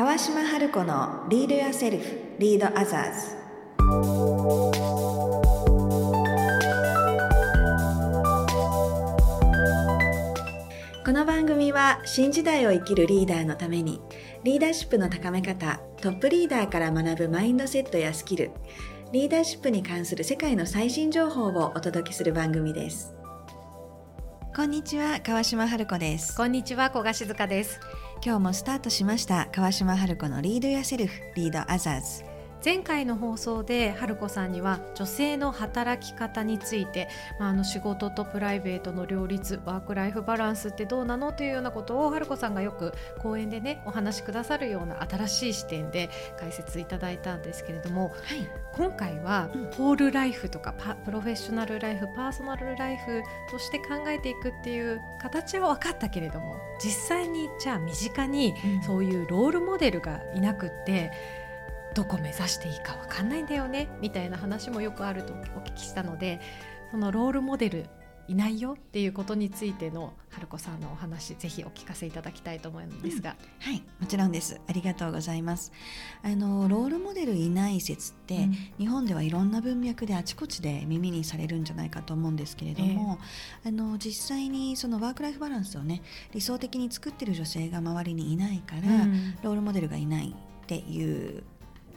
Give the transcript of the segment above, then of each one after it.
川島春子のリードやセルフリードアザーズ。この番組は新時代を生きるリーダーのためにリーダーシップの高め方トップリーダーから学ぶマインドセットやスキルリーダーシップに関する世界の最新情報をお届けする番組です。こんにちは川島春子です。こんにちは小賀静香です今日もスタートしました。川島春子のリードやセルフリードアザーズ前回の放送で春子さんには女性の働き方について、まあ、あの仕事とプライベートの両立ワーク・ライフ・バランスってどうなのというようなことを春子さんがよく講演でねお話しくださるような新しい視点で解説いただいたんですけれども、はい。今回はホールライフとかパプロフェッショナルライフパーソナルライフとして考えていくっていう形は分かったけれども実際にじゃあ身近にうん。そういうロールモデルがいなくってどこ目指していいか分かんないんだよねみたいな話もよくあるとお聞きしたのでそのロールモデルいないよっていうことについての春子さんのお話ぜひお聞かせいただきたいと思うんですが、はいもちろんです。ありがとうございます。あのロールモデルいない説って、うん。日本ではいろんな文脈であちこちで耳にされるんじゃないかと思うんですけれども、あの実際にそのワーク・ライフ・バランスをね理想的に作ってる女性が周りにいないから、うん。ロールモデルがいないっていう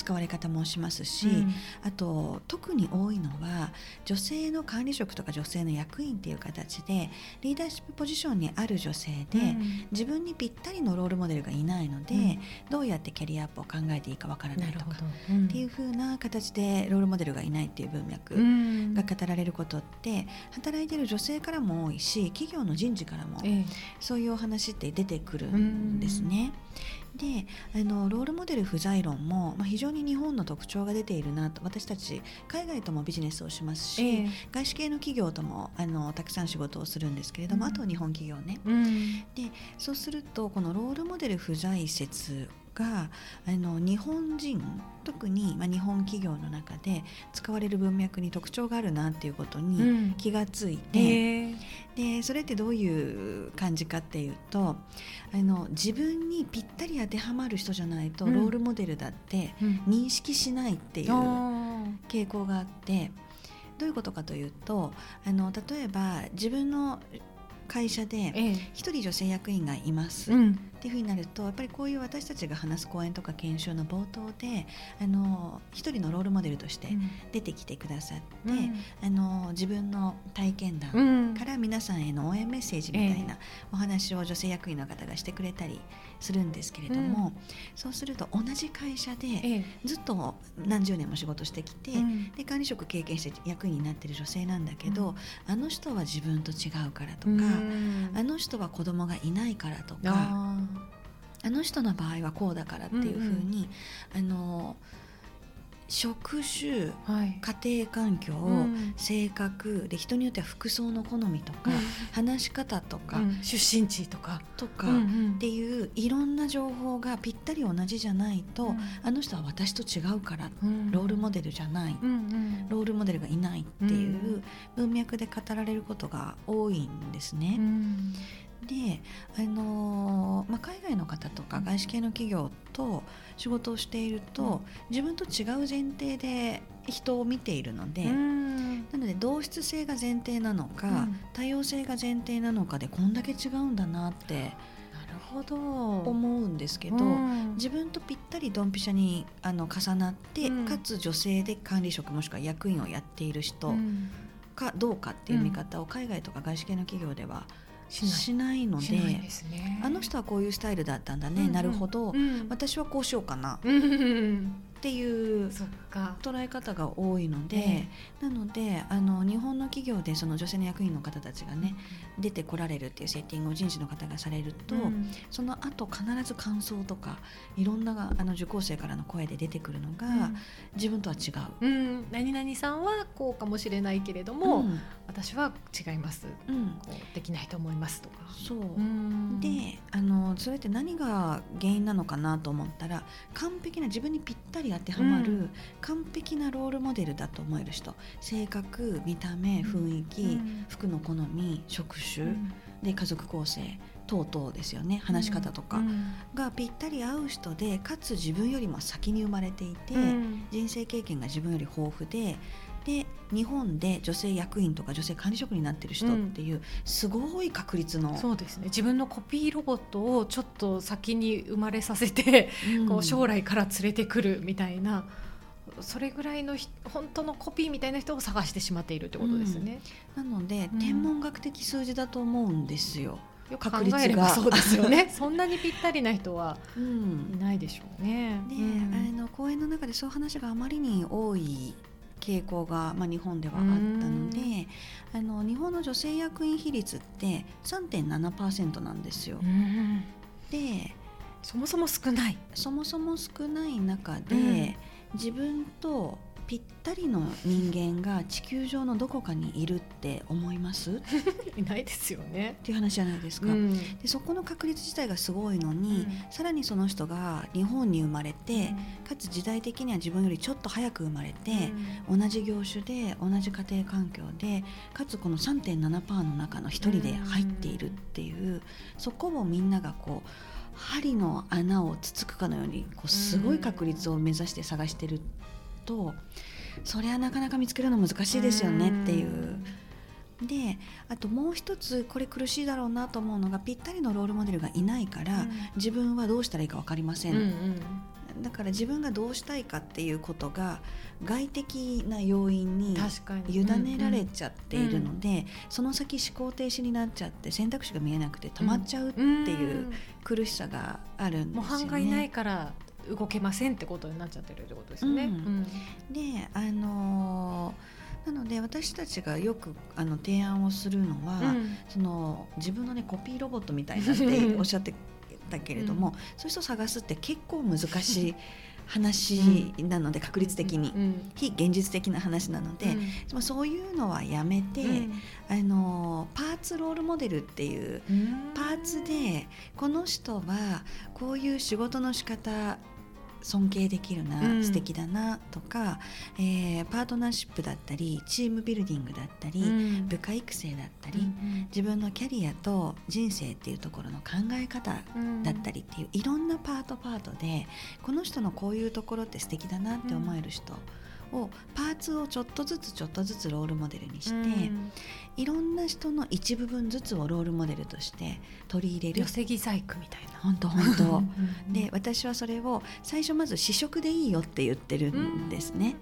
使われ方もしますし、うん。あと特に多いのは女性の管理職とか女性の役員っていう形でリーダーシップポジションにある女性で、うん。自分にぴったりのロールモデルがいないので、うん。どうやってキャリアアップを考えていいかわからなとかないるほど、っていう風な形でロールモデルがいないっていう文脈うん。が語られることって働いてる女性からも多いし企業の人事からもええ。そういうお話って出てくるんですね。であのロールモデル不在論も、まあ、非常に日本の特徴が出ているなと私たち海外ともビジネスをしますし、ええ。外資系の企業ともあのたくさん仕事をするんですけれども、うん。あと日本企業ね。うん。でそうするとこのロールモデル不在説があの日本人特に、まあ、日本企業の中で使われる文脈に特徴があるなっていうことうにん。気がついて、ええ。でそれってどういう感じかっていうとあの自分にぴったり当てはまる人じゃないとうん。ロールモデルだってうん。認識しないっていうあ傾向があってどういうことかというとあの例えば自分の会社で一人女性役員がいます、っうん。ていうふうになるとやっぱりこういう私たちが話す講演とか研修の冒頭であの一人のロールモデルとして出てきてくださって、あの自分の体験談うん。から皆さんへの応援メッセージみたいなお話を女性役員の方がしてくれたりするんですけれども、そうすると同じ会社でええ。ずっと何十年も仕事してきて、うん。で管理職経験して役員になってる女性なんだけど、うん。あの人は自分と違うからとか、うん。あの人は子供がいないからとかああの人の場合はこうだからっていうふうに、あの職種ーはい。家庭環境、うん。性格で人によっては服装の好みとか、話し方とか、うん。出身地とかとか、うん。うんっていういろんな情報がぴったり同じじゃないと、うん。あの人は私と違うから、うん。ロールモデルじゃない、うんうん。ロールモデルがいないっていうう文脈で語られることが多いんですね。うんで、あのーまあ、海外の方とか外資系の企業と仕事をしていると、自分と違う前提で人を見ているので、うん。なので同質性が前提なのか、うん。多様性が前提なのかでこんだけ違うんだなってなるほど。思うんですけど、うん。自分とぴったりドンピシャにあの重なって、うん。かつ女性で管理職もしくは役員をやっている人うんかどうかっていう見方を海外とか外資系の企業ではしないしない。のでね。あの人はこういうスタイルだったんだね、うんうん。なるほど、うん。私はこうしようかな。うんっていう捉え方が多いので、えなのであの日本の企業でその女性の役員の方たちがね出てこられるっていうセッティングを人事の方がされると、うん。その後必ず感想とかいろんなあの受講生からの声で出てくるのが、自分とは違う。うん。何々さんはこうかもしれないけれども、うん。私は違います。うん。こうできないと思いますとか。そう、うん。であのそれって何が原因なのかなと思ったら完璧な自分にぴったり当てはまる、うん。完璧なロールモデルだと思える人。性格見た目雰囲気、うん。服の好み職種、うん。で家族構成等々ですよね話し方とか、うん。がぴったり合う人でかつ自分よりも先に生まれていて、うん。人生経験が自分より豊富でで日本で女性役員とか女性管理職になってる人っていう、すごい確率のそうですね。自分のコピーロボットをちょっと先に生まれさせて、うん。こう将来から連れてくるみたいなそれぐらいのひ本当のコピーみたいな人を探してしまっているってことですね。なので、うん。天文学的数字だと思うんですよ。よく考確率が。えればそうですよね。そんなにぴったりな人はうん。いないでしょうね。で、うん。あの講演の中でそういう話があまりに多い傾向が、まあ、日本ではあったのであの日本の女性役員比率って3.7%なんですよ。うんでそもそも少ない。そもそも少ない中で、うん自分とぴったりの人間が地球上のどこかにいるって思います？っ いないですよね。ていう話じゃないですか。うん。でそこの確率自体がすごいのに、うん。さらにその人が日本に生まれて、かつ時代的には自分よりちょっと早く生まれて、同じ業種で同じ家庭環境でかつこの3.7%の中の一人で入っているっていう、そこをみんながこう針の穴をつつくかのようにこうすごい確率を目指して探してると、それはなかなか見つけるの難しいですよねっていう。であともう一つこれ苦しいだろうなと思うのがぴったりのロールモデルがいないから、自分はどうしたらいいか分かりません、うんうん。だから自分がどうしたいかっていうことが外的な要因に委ねられちゃっているので、その先思考停止になっちゃって選択肢が見えなくて止まっちゃうっていう苦しさがあるんですよね。もう半がいないから動けませんってことになっちゃってるってことですよね。うん。うん。であのーなので私たちがよくあの提案をするのは、うん。その自分のねコピーロボットみたいなっておっしゃってたけれども、うん。そういう人を探すって結構難しい話なので、確率的に、うん非現実的な話なので、うん。まあそういうのはやめて、うん。あのパーツロールモデルっていうパーツでこの人はこういう仕事の仕方尊敬できるな、うん。素敵だなとか、えーパートナーシップだったりチームビルディングだったり、うん。部下育成だったり、うん自分のキャリアと人生っていうところの考え方うんだったりっていういろんなパートパートでこの人のこういうところって素敵だなって思える人をパーツをちょっとずつちょっとずつロールモデルにして、うん。いろんな人の一部分ずつをロールモデルとして取り入れる。寄せ木細工みたいな。本当本当。うんで私はそれを最初まず試食でいいよって言ってるんですね、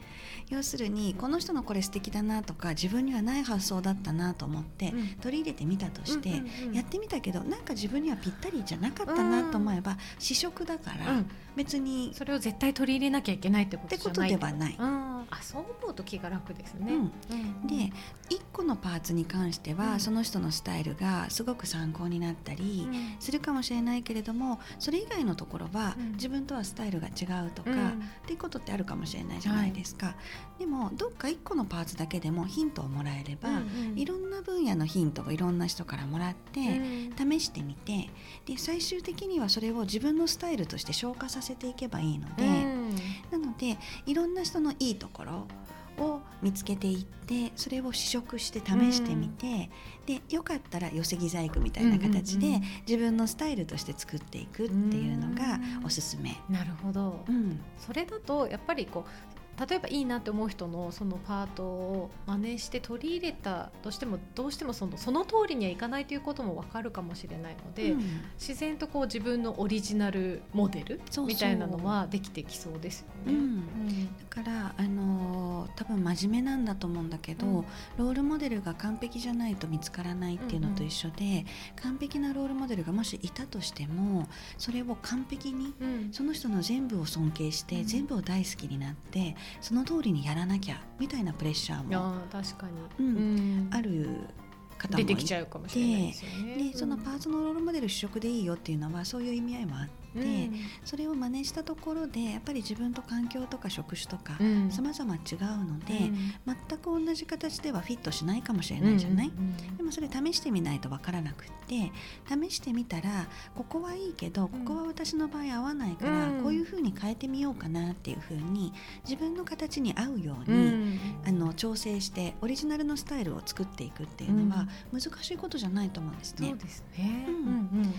要するにこの人のこれ素敵だなとか自分にはない発想だったなと思ってうん。取り入れてみたとして、うんうんうん。やってみたけどなんか自分にはぴったりじゃなかったなと思えば、試食だから、うん。別にそれを絶対取り入れなきゃいけないってこってこと。じゃないとではない。うんあそう思うと気が楽ですね。うん。うんで1個のパーツに関しては、うん。その人のスタイルがすごく参考になったりうん。するかもしれないけれどもそれ以外のところは、うん。自分とはスタイルが違うとか、うん。っていうことってあるかもしれないじゃないですか、でもどっか1個のパーツだけでもヒントをもらえれば、うんうん。いろんな分野のヒントをいろんな人からもらって、うん。試してみてで最終的にはそれを自分のスタイルとして消化させていけばいいので、うんなのでいろんな人のいいところを見つけていってそれを試食して試してみて、でよかったら寄せ木細工みたいな形で、うんうんうん自分のスタイルとして作っていくっていうのがうんおすすめ。なるほど。うんそれだとやっぱりこう例えばいいなって思う人のそのパートを真似して取り入れたとしてもどうしてもそのその通りにはいかないということも分かるかもしれないので、うん。自然とこう自分のオリジナルモデルみたいなのはできてきそうですよね。うん。だから、あのー多分真面目なんだと思うんだけど、うん。ロールモデルが完璧じゃないと見つからないっていうのと一緒で、完璧なロールモデルがもしいたとしてもそれを完璧にうん。その人の全部を尊敬して、うん。全部を大好きになってその通りにやらなきゃみたいなプレッシャーもあー確かに、うん。うん。ある方もい出てきちゃうかもしれないでね。でそのパーツのロールモデル主食でいいよっていうのはそういう意味合いもあって、うん。それを真似したところでやっぱり自分と環境とか職種とかうん。様々違うので、うん。全く同じ形ではフィットしないかもしれないじゃない、でもそれ試してみないとわからなくって試してみたらここはいいけどここは私の場合合わないから、うん。こういうふうに変えてみようかなっていうふうに自分の形に合うよううに、ん。あの調整してオリジナルのスタイルを作っていくっていうのは難しいことじゃないと思うんですね。そうですね。うんうん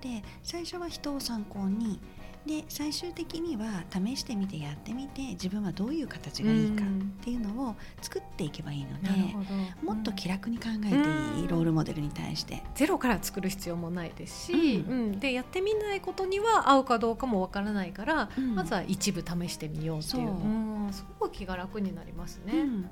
で最初は人を参考に。で最終的には試してみてやってみて自分はどういう形がいいかっていうのを作っていけばいいので、なるほど。もっと気楽に考えていうん。いロールモデルに対して。ゼロから作る必要もないですし、ううん。でやってみないことには合うかどうかもわからないから、うん。まずは一部試してみようっていう。そう。うん。すごく気が楽になりますね。うん。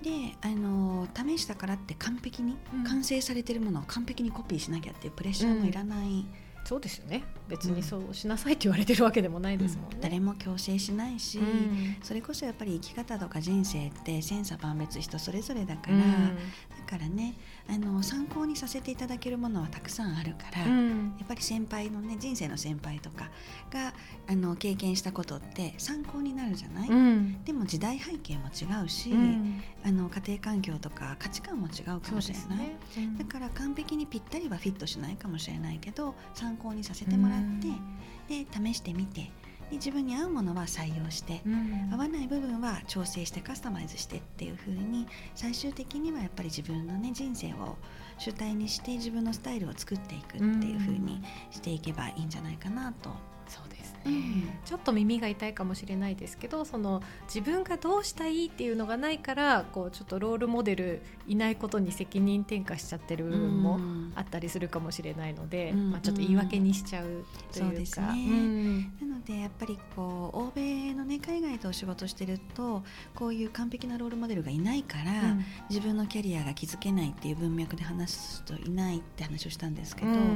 であの試したからって完璧に、うん。完成されてるものを完璧にコピーしなきゃっていうプレッシャーもいらない、そうですよね。別にそうしなさいって言われてるわけでもないですもんね。誰も強制しないし、うん。それこそやっぱり生き方とか人生って千差万別人それぞれだから、うん。だからねあの参考にさせていただけるものはたくさんあるから、うん。やっぱり先輩のね人生の先輩とかがあの経験したことって参考になるじゃない、うん。でも時代背景も違うし、うん。あの家庭環境とか価値観も違うかもしれない、ですね。うん。だから完璧にぴったりはフィットしないかもしれないけど参考にさせてもらって、で試してみてで自分に合うものは採用して、うん。合わない部分は調整してカスタマイズしてっていう風に最終的にはやっぱり自分のね人生を主体にして自分のスタイルを作っていくっていう風にしていけばいいんじゃないかなと。そうでうん。ちょっと耳が痛いかもしれないですけどその自分がどうしたいっていうのがないからこうちょっとロールモデルいないことに責任転嫁しちゃってる部分もうん。あったりするかもしれないので、うん。まあ、ちょっと言い訳にしちゃうというか。そうですね。うん。なのでやっぱりこう欧米のね海外とお仕事してるとこういう完璧なロールモデルがいないから、うん。自分のキャリアが築けないっていう文脈で話す人いないって話をしたんですけど、うん。やっ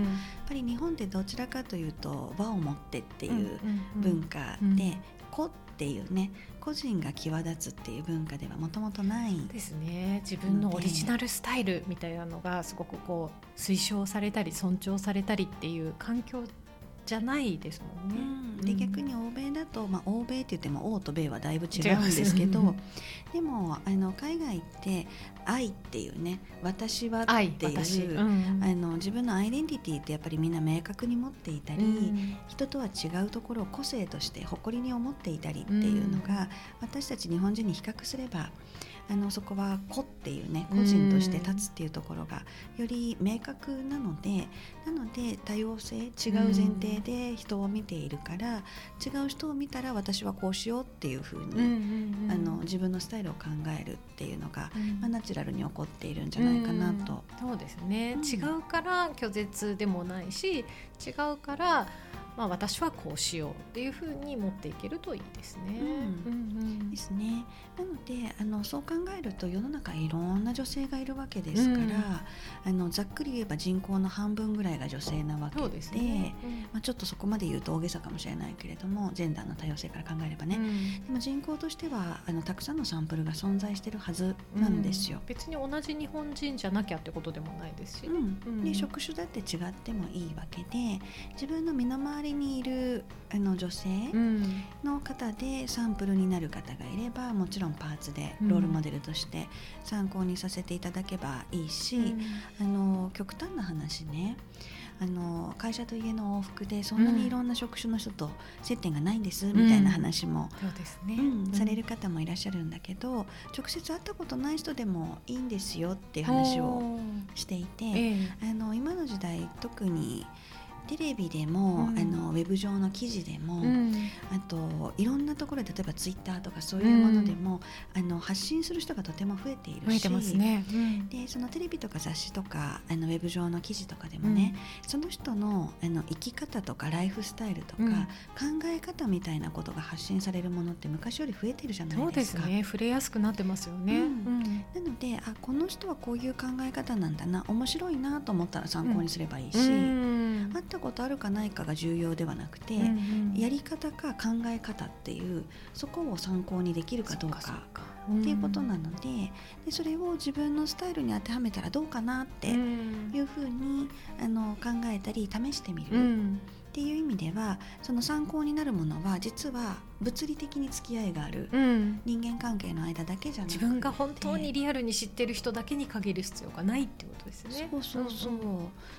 ぱり日本ってどちらかというと和を持ってっていううん文化うん。で、個っていうね個人が際立つっていう文化ではもともとないですね。自分のオリジナルスタイルみたいなのがすごくこう推奨されたり尊重されたりっていう環境じゃないですもんね。うん。でうん。逆に欧米だと、まあ、欧米って言っても欧と米はだいぶ違うんですけどでもあの海外って愛っていうね私は愛っていう、私、うんあの自分のアイデンティティってやっぱりみんな明確に持っていたり、うん。人とは違うところを個性として誇りに思っていたりっていうのが、私たち日本人に比較すればあのそこは個っていうね個人として立つっていうところがより明確なのでなので多様性違う前提で人を見ているから、違う人を見たら私はこうしようっていうふうに、あの自分のスタイルを考えるっていうのが、うん。まあ、ナチュラルに起こっているんじゃないかなと。うん。そうですね、うん。違うから拒絶でもないし違うから、まあ、私はこうしようっていうふうに持っていけるといいですね。うんうんですね。なのであのそう考えると世の中いろんな女性がいるわけですから、うんあのざっくり言えば人口の半分ぐらいが女性なわけですね。まあ、ちょっとそこまで言うと大げさかもしれないけれどもジェンダーの多様性から考えればね、うんでも人口としてはあのたくさんのサンプルが存在してるはずなんですよ。別に同じ日本人じゃなきゃってことでもないですしね。職種だって違ってもいいわけで自分の身の回りにいるあの女性うん。の方でサンプルになる方がいればもちろんパーツでうん。ロールモデルとして参考にさせていただけばいいし、うん。あの極端な話ねあの会社と家の往復でそんなにいろんな職種の人と接点がないんですみたいな話も、そうですね、うんされる方もいらっしゃるんだけど直接会ったことない人でもいいんですよっていう話をしていて。ええ。あの今の時代特にテレビでも、うん。あのウェブ上の記事でも、うん。あといろんなところで例えばツイッターとかそういうものでも、あの発信する人がとても増えているしね。うん。でそのテレビとか雑誌とかあのウェブ上の記事とかでもね、その人のあの生き方とかライフスタイルとか、うん。考え方みたいなことが発信されるものって昔より増えてるじゃないそうでですすね。触れやすくなってますよね。うん。なのであこの人はこういう考え方なんだな面白いなと思ったら参考にすればいいし、うん。会ったことあるかないかが重要ではなくて、うんやり方か考え方っていうそこを参考にできるかどうかっていうことなのででそれを自分のスタイルに当てはめたらどうかなってうん。いうふうにあの考えたり試してみうるっんていう意味ではその参考になるものは実は物理的に付き合いがあるうん。人間関係の間だけじゃなくて。自分が本当にリアルに知ってる人だけに限る必要がないってことですね。そうそうそう、んん。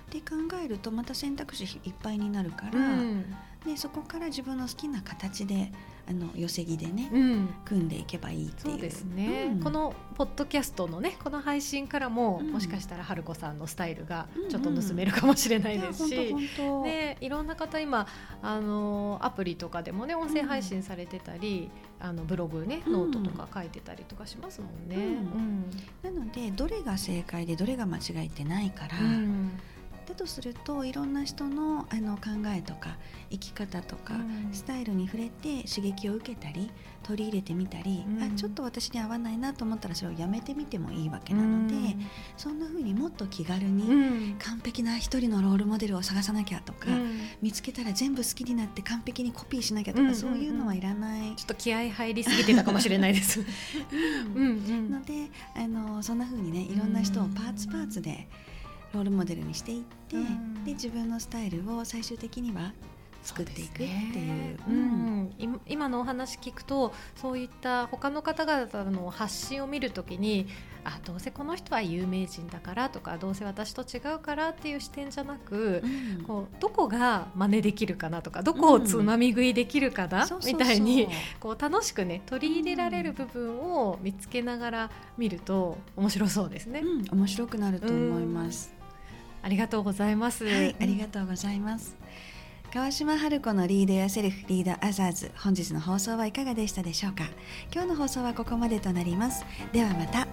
で考えるとまた選択肢いっぱいになるから、うん。でそこから自分の好きな形であの寄せ木でね、うん。組んでいけばいいっていう。そうですね、うん。このポッドキャストのねこの配信からも、うん。もしかしたら春子さんのスタイルがうんうん。ちょっと盗めるかもしれないですし、本当本当。でいろんな方今あのアプリとかでもね音声配信されてたり、あのブログねうん。ノートとか書いてたりとかしますもんね。うん。なのでどれが正解でどれが間違いってないから、うんだとするといろんな人のあの考えとか生き方とか、うん。スタイルに触れて刺激を受けたり取り入れてみたり、うん。あちょっと私に合わないなと思ったらそれをやめてみてもいいわけなので、そんな風にもっと気軽に、うん。完璧な一人のロールモデルを探さなきゃとか、うん。見つけたら全部好きになって完璧にコピーしなきゃとか、うんうんうん。そういうのはいらない。ちょっと気合い入りすぎてたかもしれないです。うんうん。のであのそんな風にねいろんな人をパーツパーツでロールモデルにしていって、うん。で自分のスタイルを最終的には作っていくっていう。ううん。ん、今今のお話聞くとそういった他の方々の発信を見るときにあどうせこの人は有名人だからとかどうせ私と違うからっていう視点じゃなく、うん。こうどこが真似できるかなとかどこをつまみ食いできるかな、そうそうそう。みたいにこう楽しくね取り入れられる部分を見つけながら見ると面白そうですね。うん、面白くなると思います。ありがとうございます。はい、ありがとうございます。川島春子のリードやセルフリードアザーズ本日の放送はいかがでしたでしょうか？今日の放送はここまでとなりますではまた